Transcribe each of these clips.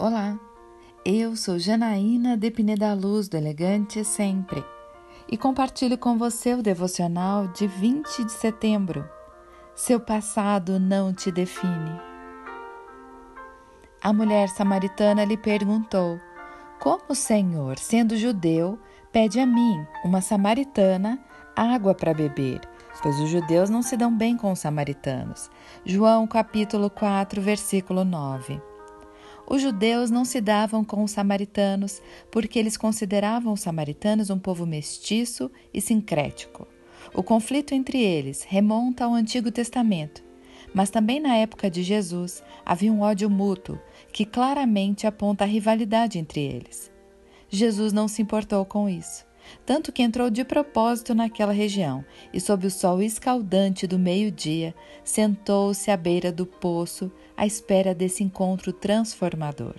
Olá, eu sou Janaína de Pineda Luz do Elegante Sempre e compartilho com você o devocional de 20 de setembro. Seu passado não te define. A mulher samaritana lhe perguntou: Como o Senhor, sendo judeu, pede a mim, uma samaritana, água para beber? Pois os judeus não se dão bem com os samaritanos. João capítulo 4, versículo 9. Os judeus não se davam com os samaritanos porque eles consideravam os samaritanos um povo mestiço e sincrético. O conflito entre eles remonta ao Antigo Testamento, mas também na época de Jesus havia um ódio mútuo que claramente aponta a rivalidade entre eles. Jesus não se importou com isso, tanto que entrou de propósito naquela região e, sob o sol escaldante do meio-dia, sentou-se à beira do poço à espera desse encontro transformador.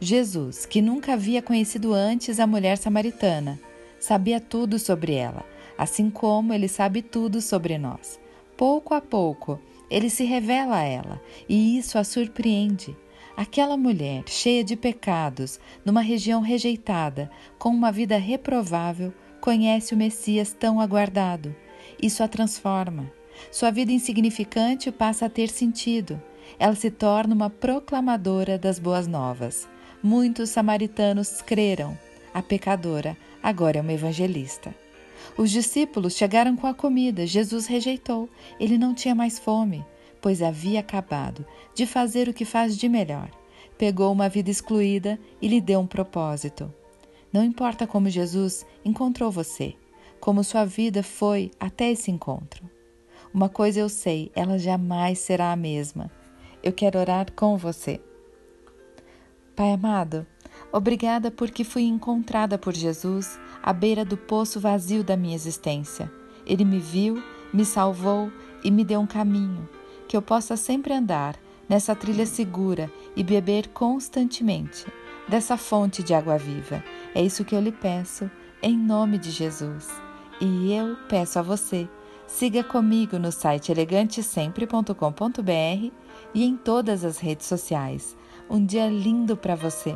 Jesus, que nunca havia conhecido antes a mulher samaritana, sabia tudo sobre ela, assim como ele sabe tudo sobre nós. Pouco a pouco, ele se revela a ela e isso a surpreende. Aquela mulher, cheia de pecados, numa região rejeitada, com uma vida reprovável, conhece o Messias tão aguardado. Isso a transforma. Sua vida insignificante passa a ter sentido ela se torna uma proclamadora das boas novas. Muitos samaritanos creram. A pecadora agora é uma evangelista. Os discípulos chegaram com a comida, Jesus rejeitou. Ele não tinha mais fome, pois havia acabado de fazer o que faz de melhor. Pegou uma vida excluída e lhe deu um propósito. Não importa como Jesus encontrou você, como sua vida foi até esse encontro. Uma coisa eu sei, ela jamais será a mesma eu quero orar com você. Pai amado, obrigada porque fui encontrada por Jesus à beira do poço vazio da minha existência. Ele me viu, me salvou e me deu um caminho, que eu possa sempre andar nessa trilha segura e beber constantemente dessa fonte de água viva. É isso que eu lhe peço, em nome de Jesus. E eu peço a você Siga comigo no site elegantesempre.com.br e em todas as redes sociais. Um dia lindo para você!